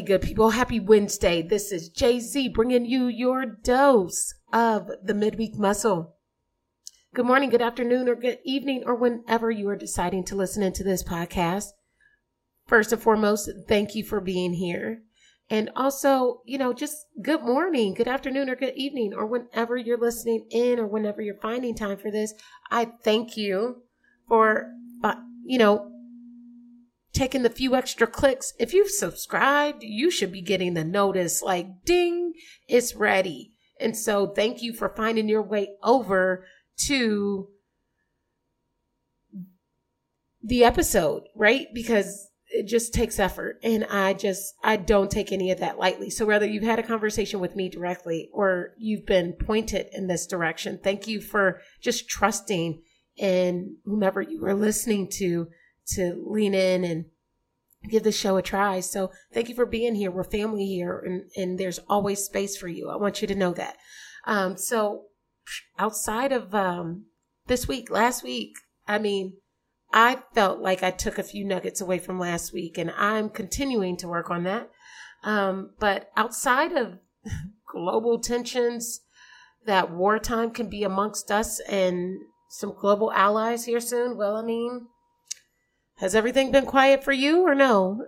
Good people. Happy Wednesday. This is JZ bringing you your dose of the midweek muscle. Good morning, good afternoon, or good evening, or whenever you are deciding to listen into this podcast. First and foremost, thank you for being here. And also, you know, just good morning, good afternoon, or good evening, or whenever you're listening in, or whenever you're finding time for this. I thank you for, uh, you know, taking the few extra clicks. If you've subscribed, you should be getting the notice like ding, it's ready. And so thank you for finding your way over to the episode, right? Because it just takes effort and i just i don't take any of that lightly so whether you've had a conversation with me directly or you've been pointed in this direction thank you for just trusting in whomever you are listening to to lean in and give the show a try so thank you for being here we're family here and, and there's always space for you i want you to know that um, so outside of um, this week last week i mean I felt like I took a few nuggets away from last week, and I'm continuing to work on that. Um, but outside of global tensions, that wartime can be amongst us and some global allies here soon. Well, I mean, has everything been quiet for you or no?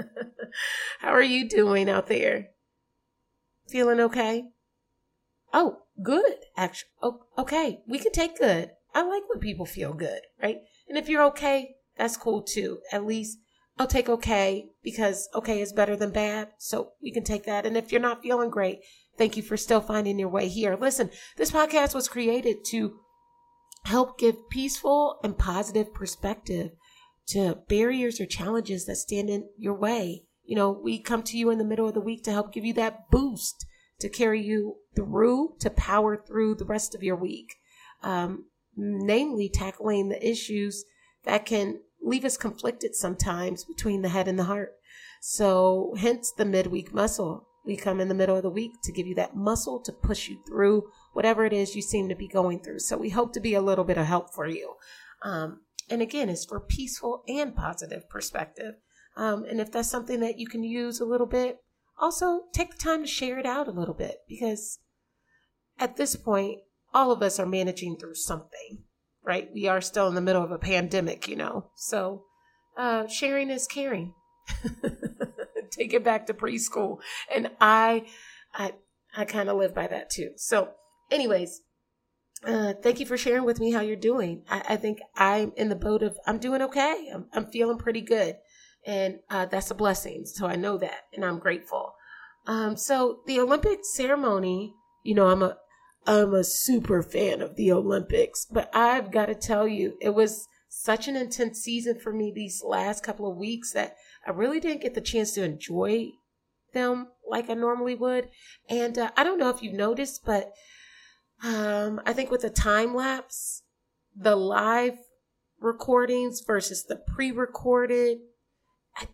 How are you doing out there? Feeling okay? Oh, good. Actually, oh, okay. We can take good. I like when people feel good, right? And if you're okay, that's cool too. At least I'll take okay because okay is better than bad. So we can take that. And if you're not feeling great, thank you for still finding your way here. Listen, this podcast was created to help give peaceful and positive perspective to barriers or challenges that stand in your way. You know, we come to you in the middle of the week to help give you that boost to carry you through, to power through the rest of your week. Um, namely tackling the issues that can leave us conflicted sometimes between the head and the heart. So, hence the midweek muscle. We come in the middle of the week to give you that muscle to push you through whatever it is you seem to be going through. So, we hope to be a little bit of help for you. Um, and again, it's for peaceful and positive perspective. Um, and if that's something that you can use a little bit, also take the time to share it out a little bit because at this point, all of us are managing through something, right? We are still in the middle of a pandemic, you know. So uh, sharing is caring. Take it back to preschool, and I, I, I kind of live by that too. So, anyways, uh, thank you for sharing with me how you're doing. I, I think I'm in the boat of I'm doing okay. I'm, I'm feeling pretty good, and uh, that's a blessing. So I know that, and I'm grateful. Um, so the Olympic ceremony, you know, I'm a I'm a super fan of the Olympics, but I've got to tell you, it was such an intense season for me these last couple of weeks that I really didn't get the chance to enjoy them like I normally would. And uh, I don't know if you've noticed, but um, I think with the time lapse, the live recordings versus the pre recorded,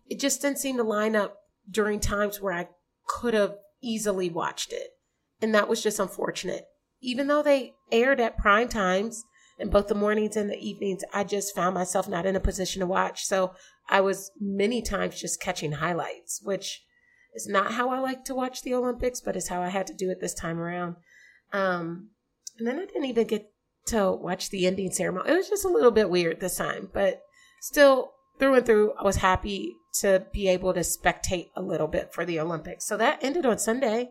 it just didn't seem to line up during times where I could have easily watched it. And that was just unfortunate even though they aired at prime times in both the mornings and the evenings, I just found myself not in a position to watch. So I was many times just catching highlights, which is not how I like to watch the Olympics, but is how I had to do it this time around. Um, and then I didn't even get to watch the ending ceremony. It was just a little bit weird this time, but still, through and through, I was happy to be able to spectate a little bit for the Olympics. So that ended on Sunday,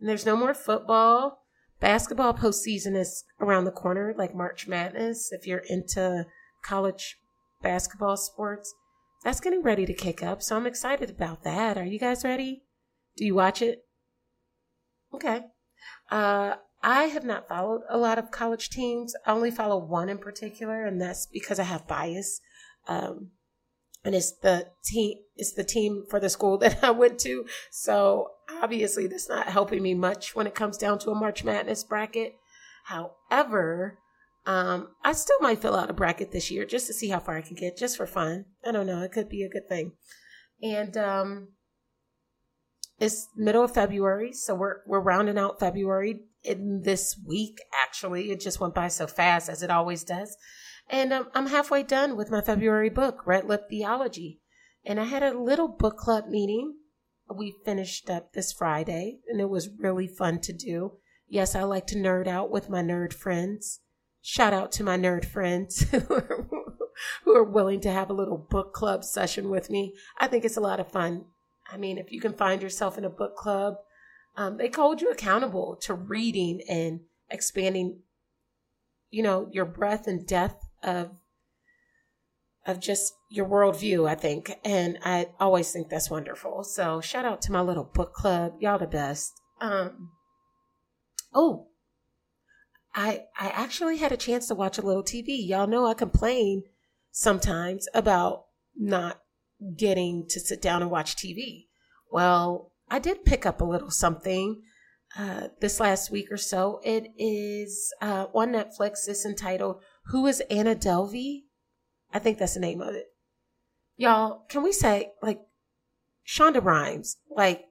and there's no more football basketball postseason is around the corner, like March Madness. If you're into college basketball sports, that's getting ready to kick up. So I'm excited about that. Are you guys ready? Do you watch it? Okay. Uh, I have not followed a lot of college teams. I only follow one in particular, and that's because I have bias. Um, and it's the team it's the team for the school that I went to. So obviously that's not helping me much when it comes down to a March Madness bracket. However, um, I still might fill out a bracket this year just to see how far I can get, just for fun. I don't know. It could be a good thing. And um, it's middle of February, so we're we're rounding out February in this week. Actually, it just went by so fast as it always does, and um, I'm halfway done with my February book, Red Lip Theology, and I had a little book club meeting. We finished up this Friday, and it was really fun to do. Yes, I like to nerd out with my nerd friends. Shout out to my nerd friends who are willing to have a little book club session with me. I think it's a lot of fun. I mean, if you can find yourself in a book club, um, they hold you accountable to reading and expanding, you know, your breadth and depth of of just your worldview, I think. And I always think that's wonderful. So shout out to my little book club. Y'all the best. Um, oh, I I actually had a chance to watch a little TV. Y'all know I complain sometimes about not getting to sit down and watch TV. Well, I did pick up a little something uh, this last week or so. It is uh, on Netflix. It's entitled "Who Is Anna Delvey?" I think that's the name of it. Y'all, can we say like Shonda Rhimes? Like,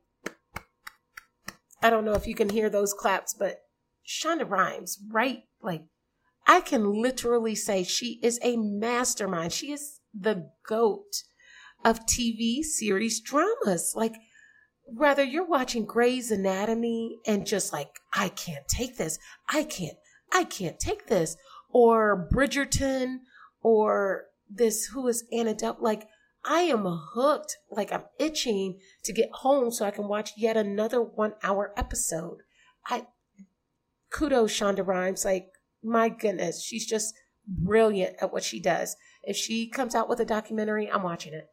I don't know if you can hear those claps, but Shonda Rhimes, right? Like I can literally say she is a mastermind. She is the goat of TV series dramas. Like, rather, you're watching Grey's Anatomy and just like, I can't take this, I can't, I can't take this, or Bridgerton, or this, who is Anna Del, like, I am hooked, like, I'm itching to get home so I can watch yet another one hour episode. I, kudos, Shonda Rhimes, like, my goodness, she's just brilliant at what she does. If she comes out with a documentary, I'm watching it.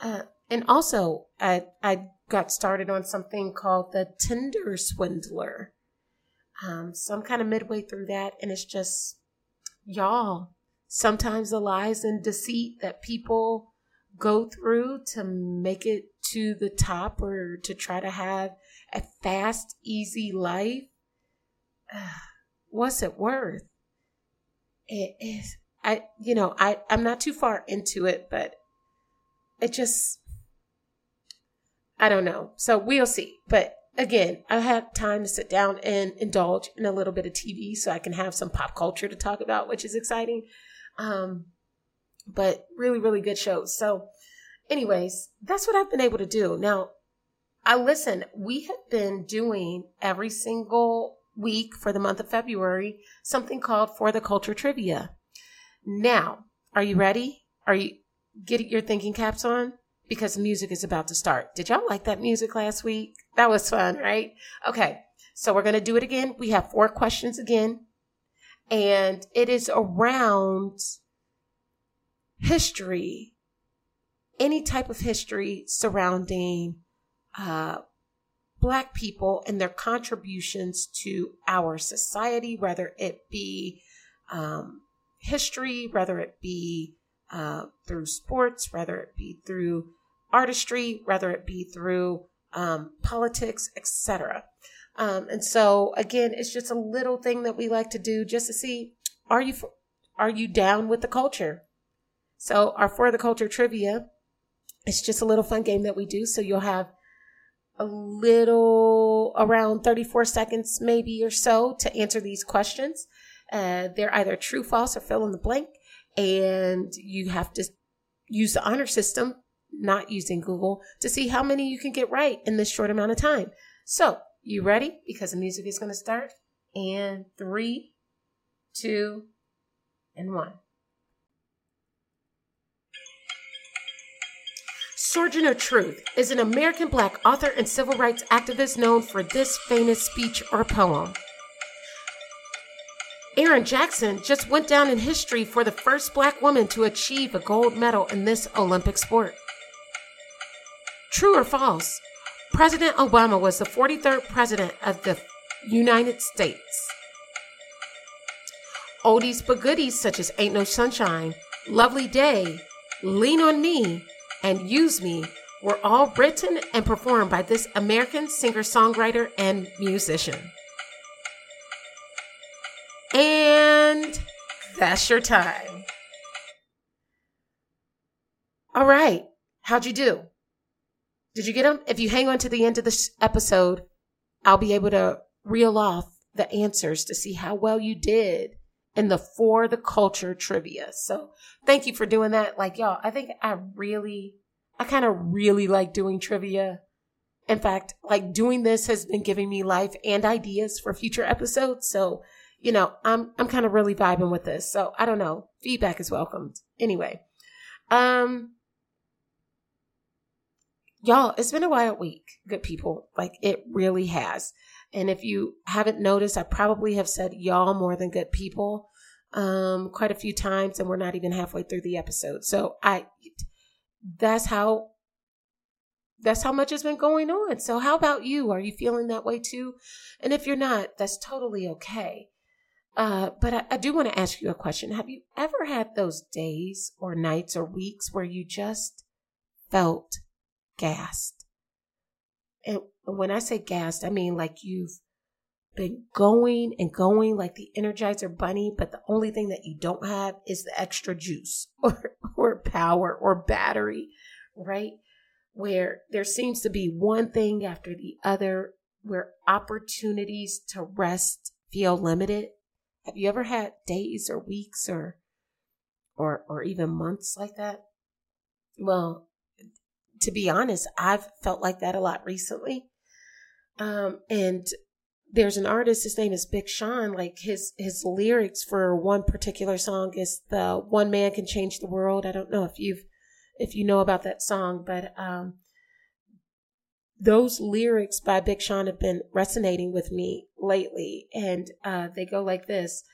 Uh, and also, I, I got started on something called the Tinder Swindler. Um, so I'm kind of midway through that, and it's just, y'all, sometimes the lies and deceit that people go through to make it to the top or to try to have a fast, easy life. Uh, what's it worth? it is I you know, I I'm not too far into it, but it just I don't know. So we'll see. But again, I have time to sit down and indulge in a little bit of TV so I can have some pop culture to talk about, which is exciting. Um but really really good shows. So anyways, that's what I've been able to do. Now, I listen, we have been doing every single week for the month of February something called For the Culture Trivia. Now, are you ready? Are you get your thinking caps on? Because music is about to start. Did y'all like that music last week? That was fun, right? Okay, so we're going to do it again. We have four questions again, and it is around history, any type of history surrounding uh, Black people and their contributions to our society, whether it be um, history, whether it be uh, through sports, whether it be through artistry, whether it be through um, politics, etc. Um, and so, again, it's just a little thing that we like to do just to see are you are you down with the culture? So, our for the culture trivia, it's just a little fun game that we do. So you'll have a little around 34 seconds, maybe or so, to answer these questions. Uh, they're either true, false, or fill in the blank. And you have to use the honor system, not using Google, to see how many you can get right in this short amount of time. So, you ready? Because the music is going to start. And three, two, and one. Sojourner of Truth is an American black author and civil rights activist known for this famous speech or poem. Erin Jackson just went down in history for the first black woman to achieve a gold medal in this Olympic sport. True or false? President Obama was the 43rd president of the United States. Oldies but goodies such as Ain't No Sunshine, Lovely Day, Lean on Me, and Use Me were all written and performed by this American singer songwriter and musician. And that's your time. All right. How'd you do? Did you get them? If you hang on to the end of this episode, I'll be able to reel off the answers to see how well you did in the for the culture trivia. So thank you for doing that. Like y'all, I think I really, I kind of really like doing trivia. In fact, like doing this has been giving me life and ideas for future episodes. So, you know, I'm, I'm kind of really vibing with this. So I don't know. Feedback is welcomed. Anyway, um, y'all, it's been a wild week, good people. Like it really has. And if you haven't noticed, I probably have said y'all more than good people um, quite a few times, and we're not even halfway through the episode. So I, that's how, that's how much has been going on. So how about you? Are you feeling that way too? And if you're not, that's totally okay. Uh, but I, I do want to ask you a question. Have you ever had those days or nights or weeks where you just felt gassed? And when I say gassed, I mean like you've been going and going like the Energizer Bunny, but the only thing that you don't have is the extra juice or, or power or battery, right? Where there seems to be one thing after the other, where opportunities to rest feel limited. Have you ever had days or weeks or or or even months like that? Well, to be honest, I've felt like that a lot recently. Um, and there's an artist, his name is Big Sean. Like his his lyrics for one particular song is the "One Man Can Change the World." I don't know if you've if you know about that song, but um, those lyrics by Big Sean have been resonating with me lately, and uh, they go like this: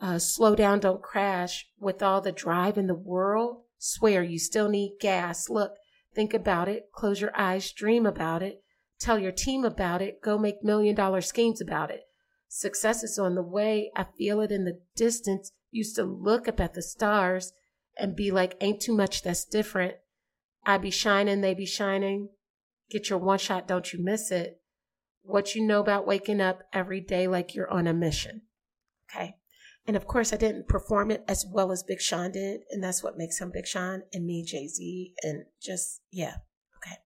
uh, "Slow down, don't crash. With all the drive in the world, swear you still need gas. Look, think about it. Close your eyes, dream about it." Tell your team about it. Go make million dollar schemes about it. Success is on the way. I feel it in the distance. Used to look up at the stars and be like, ain't too much that's different. I be shining, they be shining. Get your one shot, don't you miss it. What you know about waking up every day like you're on a mission. Okay. And of course, I didn't perform it as well as Big Sean did. And that's what makes him Big Sean and me, JZ. And just, yeah, Okay.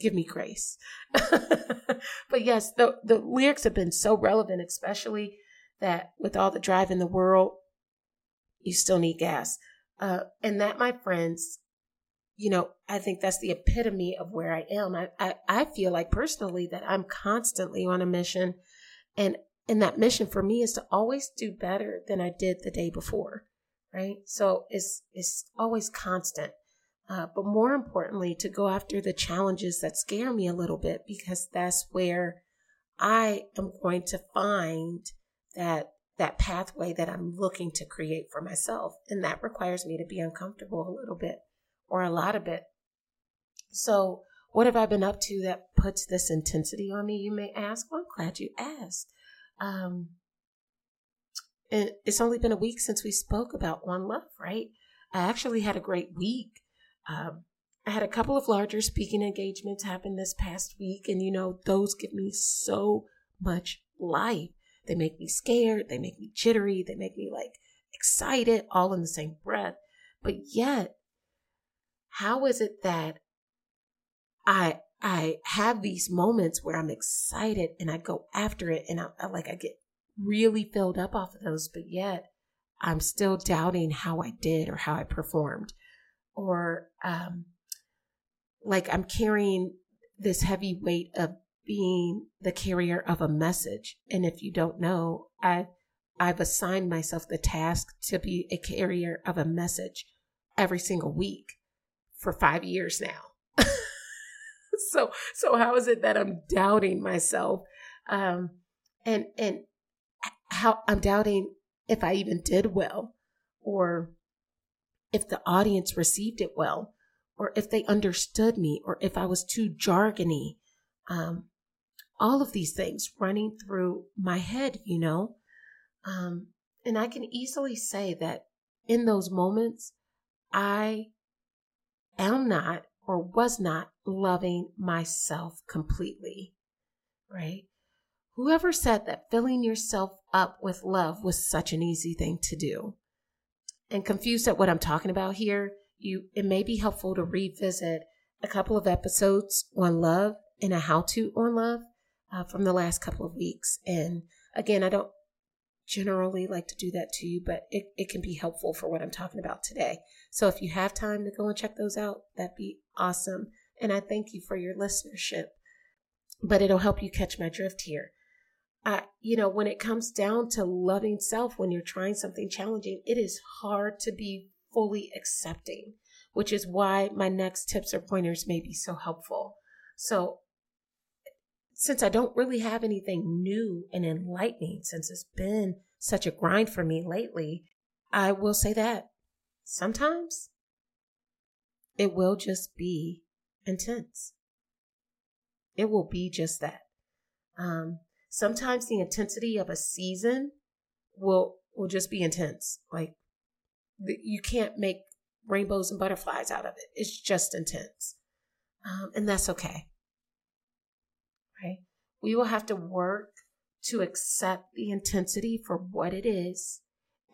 give me grace. but yes, the the lyrics have been so relevant, especially that with all the drive in the world, you still need gas. Uh, and that, my friends, you know, I think that's the epitome of where I am. I, I, I feel like personally that I'm constantly on a mission. And, and that mission for me is to always do better than I did the day before. Right. So it's, it's always constant. Uh, but more importantly, to go after the challenges that scare me a little bit because that's where I am going to find that that pathway that I'm looking to create for myself. And that requires me to be uncomfortable a little bit or a lot of it. So, what have I been up to that puts this intensity on me, you may ask? Well, I'm glad you asked. Um, and it's only been a week since we spoke about One Love, right? I actually had a great week. Um, I had a couple of larger speaking engagements happen this past week, and you know, those give me so much life. They make me scared, they make me jittery, they make me like excited, all in the same breath. But yet, how is it that I I have these moments where I'm excited and I go after it and I, I like I get really filled up off of those, but yet I'm still doubting how I did or how I performed or um, like I'm carrying this heavy weight of being the carrier of a message. And if you don't know, I I've assigned myself the task to be a carrier of a message every single week for 5 years now. so so how is it that I'm doubting myself um and and how I'm doubting if I even did well or if the audience received it well, or if they understood me, or if I was too jargony. Um, all of these things running through my head, you know. Um, and I can easily say that in those moments, I am not or was not loving myself completely, right? Whoever said that filling yourself up with love was such an easy thing to do and confused at what I'm talking about here, you it may be helpful to revisit a couple of episodes on love and a how to on love uh, from the last couple of weeks. And again, I don't generally like to do that to you, but it, it can be helpful for what I'm talking about today. So if you have time to go and check those out, that'd be awesome. And I thank you for your listenership, but it'll help you catch my drift here. Uh, you know, when it comes down to loving self, when you're trying something challenging, it is hard to be fully accepting, which is why my next tips or pointers may be so helpful. So since I don't really have anything new and enlightening, since it's been such a grind for me lately, I will say that sometimes it will just be intense. It will be just that. Um, sometimes the intensity of a season will will just be intense. Like you can't make rainbows and butterflies out of it. It's just intense, um, and that's okay. Okay. We will have to work to accept the intensity for what it is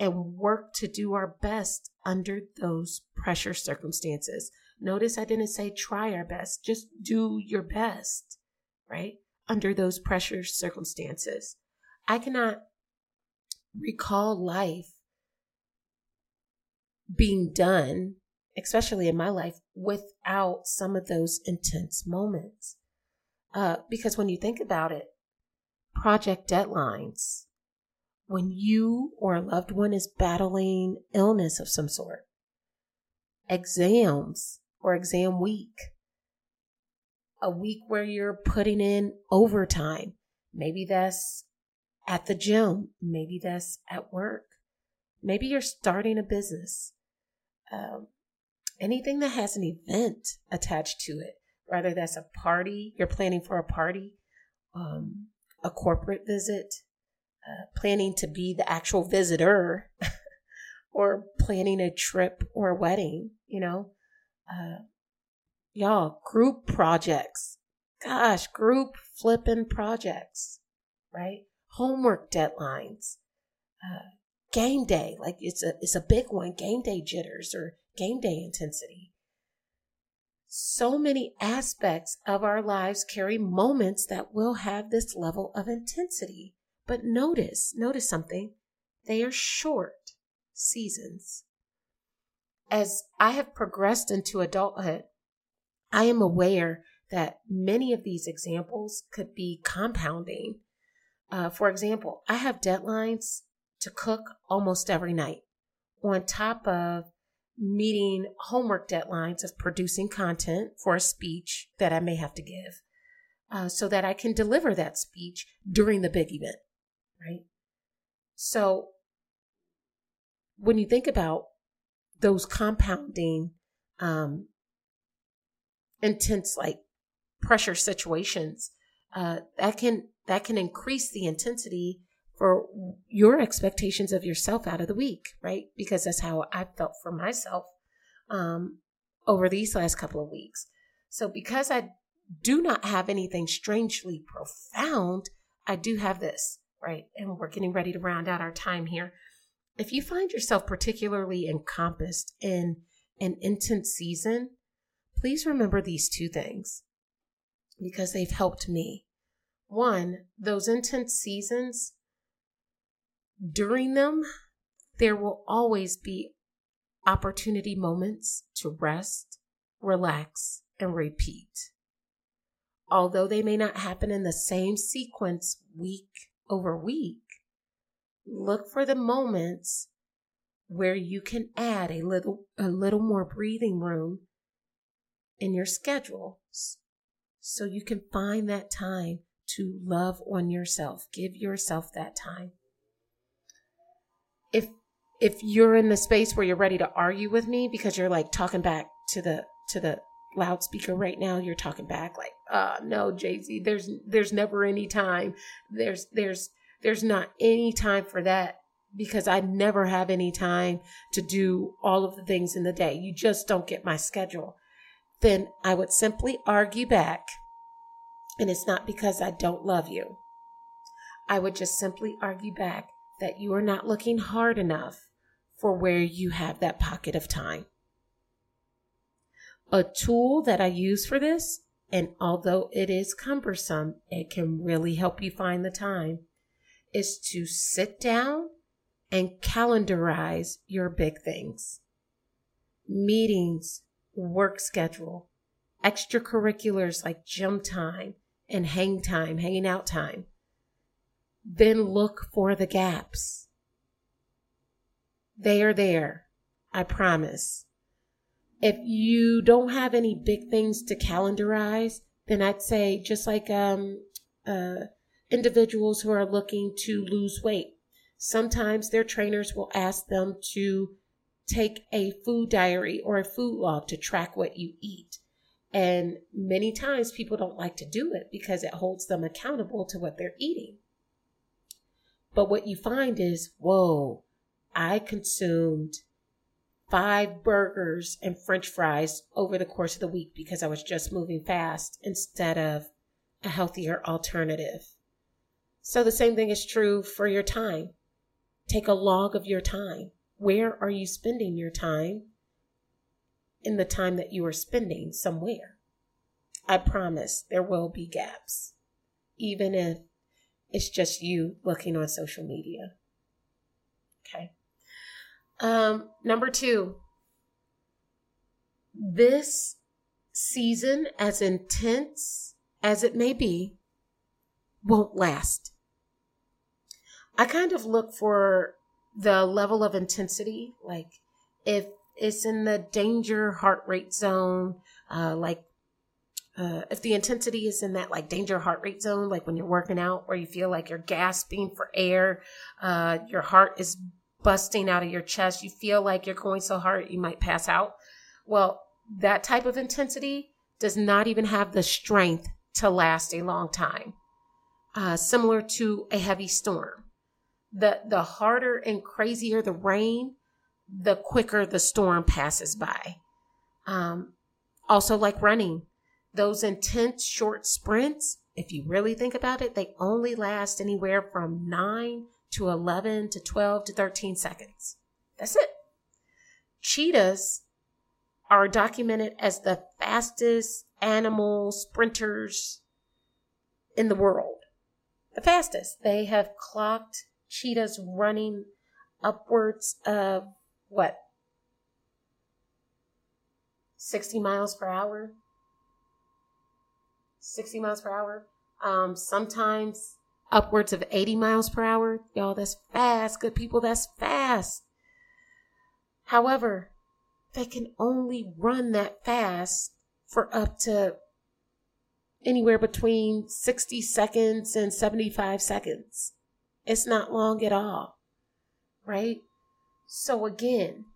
and work to do our best under those pressure circumstances. Notice I didn't say try our best, just do your best, right? Under those pressure circumstances. I cannot recall life being done, especially in my life, without some of those intense moments. Uh, because when you think about it, project deadlines, when you or a loved one is battling illness of some sort, exams or exam week, a week where you're putting in overtime, maybe that's at the gym, maybe that's at work, maybe you're starting a business. Um, anything that has an event attached to it whether that's a party, you're planning for a party, um, a corporate visit, planning to be the actual visitor, or planning a trip or a wedding, you know. Uh, y'all, group projects. Gosh, group flipping projects, right? Homework deadlines. Uh, game day, like it's a it's a big one. Game day jitters or game day intensity so many aspects of our lives carry moments that will have this level of intensity. But notice, notice something. They are short seasons. As I have progressed into adulthood, I am aware that many of these examples could be compounding. Uh, for example, I have deadlines to cook almost every night, on top of meeting homework deadlines of producing content for a speech that I may have to give uh, so that I can deliver that speech during the big event, right? So when you think about those compounding, um, intense like pressure situations, uh, that can that can increase the intensity for your expectations of yourself out of the week, right? Because that's how I felt for myself um, over these last couple of weeks. So, because I do not have anything strangely profound, I do have this, right? And we're getting ready to round out our time here. If you find yourself particularly encompassed in an intense season, please remember these two things because they've helped me. One, those intense seasons during them, there will always be opportunity moments to rest, relax, and repeat. Although they may not happen in the same sequence week over week, look for the moments where you can add a little a little more breathing room in your schedule so you can find that time to love on yourself. Give yourself that time if if you're in the space where you're ready to argue with me because you're like talking back to the to the loudspeaker right now you're talking back like uh no JZ there's there's never any time there's there's there's not any time for that because i never have any time to do all of the things in the day. You just don't get my schedule. Then i would simply argue back and it's not because i don't love you. I would just simply argue back that you are not looking hard enough for where you have that pocket of time. A tool that I use for this, and although it is cumbersome, it can really help you find the time, is to sit down and calendarize your big things. Meetings, work schedule, extracurriculars like gym time and hang time, hanging out time. Then look for the gaps. They are there. I promise. If you don't have any big things to calendarize, then I'd say just like um, uh, individuals who are looking to lose weight, sometimes their trainers will ask them to take a food diary or a food log to track what you eat. And many times people don't like to do it because it holds them accountable to what they're eating. But what you find is, whoa, I consumed five burgers and french fries over the course of the week because I was just moving fast instead of a healthier alternative. So the same thing is true for your time. Take a log of your time. Where are you spending your time in the time that you are spending somewhere? I promise there will be gaps, even if it's just you looking on social media. Okay. Um, number two, this season, as intense as it may be, won't last. I kind of look for the level of intensity, like if it's in the danger heart rate zone, uh, like uh, if the intensity is in that like danger heart rate zone, like when you're working out, or you feel like you're gasping for air, uh, your heart is busting out of your chest, you feel like you're going so hard you might pass out. Well, that type of intensity does not even have the strength to last a long time, uh, similar to a heavy storm. The, the harder and crazier the rain, the quicker the storm passes by. Um, also, like running, those intense short sprints, if you really think about it, they only last anywhere from nine to 11 to 12 to 13 seconds. That's it. Cheetahs are documented as the fastest animal sprinters in the world. The fastest. They have clocked cheetahs running upwards of what? 60 miles per hour? 60 miles per hour. Um, sometimes upwards of 80 miles per hour. Y'all, that's fast. Good people, that's fast. However, they can only run that fast for up to anywhere between 60 seconds and 75 seconds. It's not long at all, right? So, again,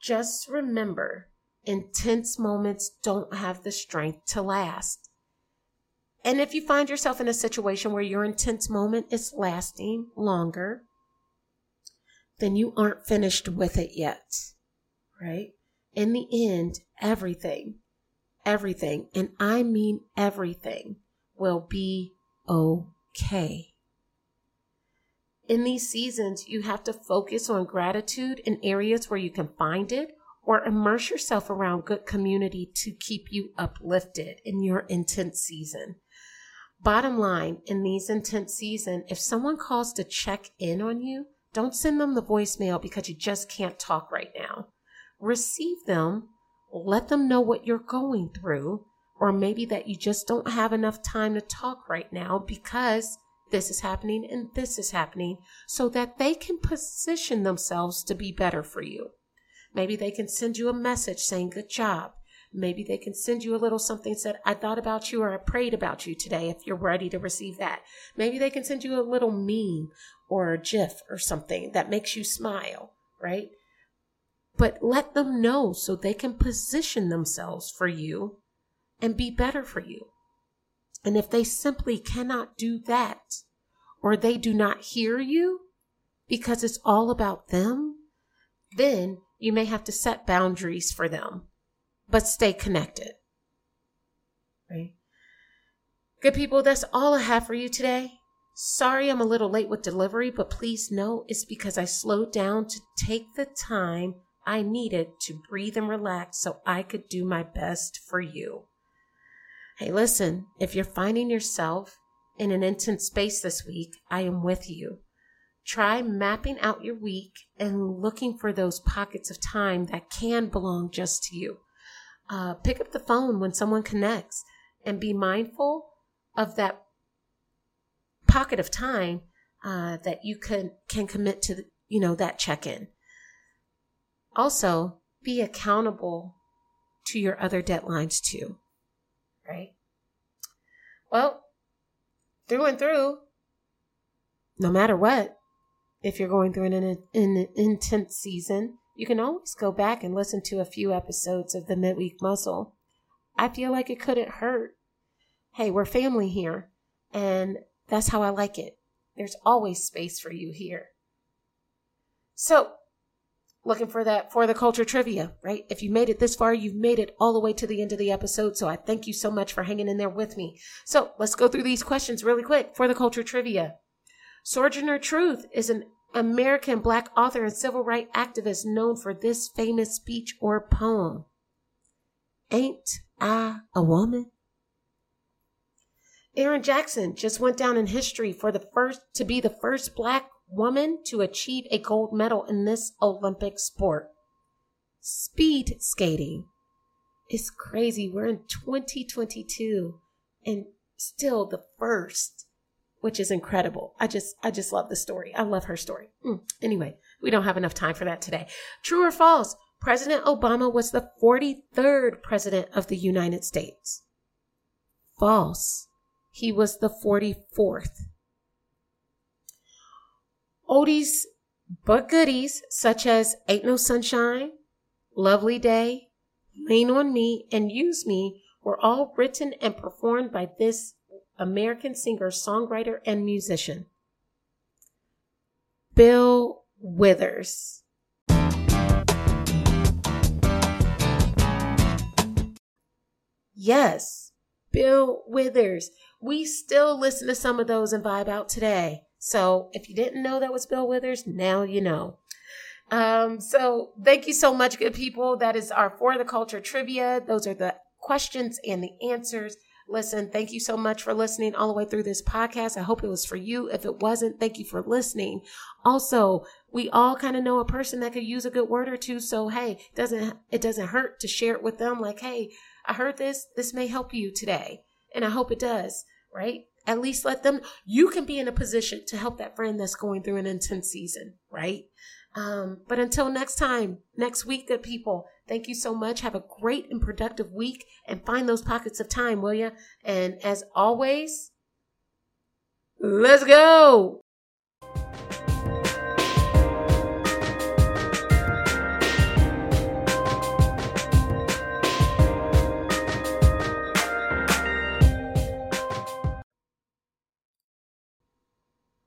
just remember intense moments don't have the strength to last. And if you find yourself in a situation where your intense moment is lasting longer, then you aren't finished with it yet, right? In the end, everything, everything, and I mean everything, will be okay. In these seasons, you have to focus on gratitude in areas where you can find it or immerse yourself around good community to keep you uplifted in your intense season. Bottom line, in these intense season, if someone calls to check in on you, don't send them the voicemail because you just can't talk right now. Receive them, let them know what you're going through, or maybe that you just don't have enough time to talk right now because this is happening and this is happening so that they can position themselves to be better for you. Maybe they can send you a message saying, Good job. Maybe they can send you a little something said, I thought about you or I prayed about you today if you're ready to receive that. Maybe they can send you a little meme or a GIF or something that makes you smile, right? But let them know so they can position themselves for you and be better for you. And if they simply cannot do that, or they do not hear you because it's all about them, then you may have to set boundaries for them but stay connected. Right? Good people, that's all I have for you today. Sorry I'm a little late with delivery, but please know it's because I slowed down to take the time I needed to breathe and relax so I could do my best for you. Hey, listen, if you're finding yourself in an intense space this week, I am with you. Try mapping out your week and looking for those pockets of time that can belong just to you. Uh, pick up the phone when someone connects and be mindful of that pocket of time uh, that you can can commit to the, you know that check-in. Also be accountable to your other deadlines too right? Well through and through no matter what if you're going through an, an, an intense season you can always go back and listen to a few episodes of the midweek muscle i feel like it couldn't hurt hey we're family here and that's how i like it there's always space for you here. So, looking for that for the culture trivia, right? If you made it this far, you've made it all the way to the end of the episode. So I thank you so much for hanging in there with me. So let's go through these questions really quick for the culture trivia. Sojourner Truth is an American black author and civil rights activist known for this famous speech or poem. Ain't I a woman? Erin Jackson just went down in history for the first to be the first black woman to achieve a gold medal in this Olympic sport. Speed skating. It's crazy. We're in 2022 and still the first, which is incredible. I just I just love the story. I love her story. Mm. Anyway, we don't have enough time for that today. True or false? President Obama was the 43rd president of the United States. False he was the 44th. Oldies but goodies such as Ain't No Sunshine, Lovely Day, Lean on Me, and Use Me were all written and performed by this American singer, songwriter, and musician. Bill Withers. Yes, Bill Withers we still listen to some of those and vibe out today. So if you didn't know that was Bill Withers, now you know. Um, so thank you so much, good people. That is our For the Culture trivia. Those are the questions and the answers. Listen, thank you so much for listening all the way through this podcast. I hope it was for you. If it wasn't, thank you for listening. Also, we all kind of know a person that could use a good word or two. So, hey, doesn't, it doesn't hurt to share it with them. Like, hey, I heard this. This may help you today. And I hope it does right? At least let them, you can be in a position to help that friend that's going through an intense season, right? Um, but until next time, next week, good people, thank you so much. Have a great and productive week and find those pockets of time, will you? And as always, let's go.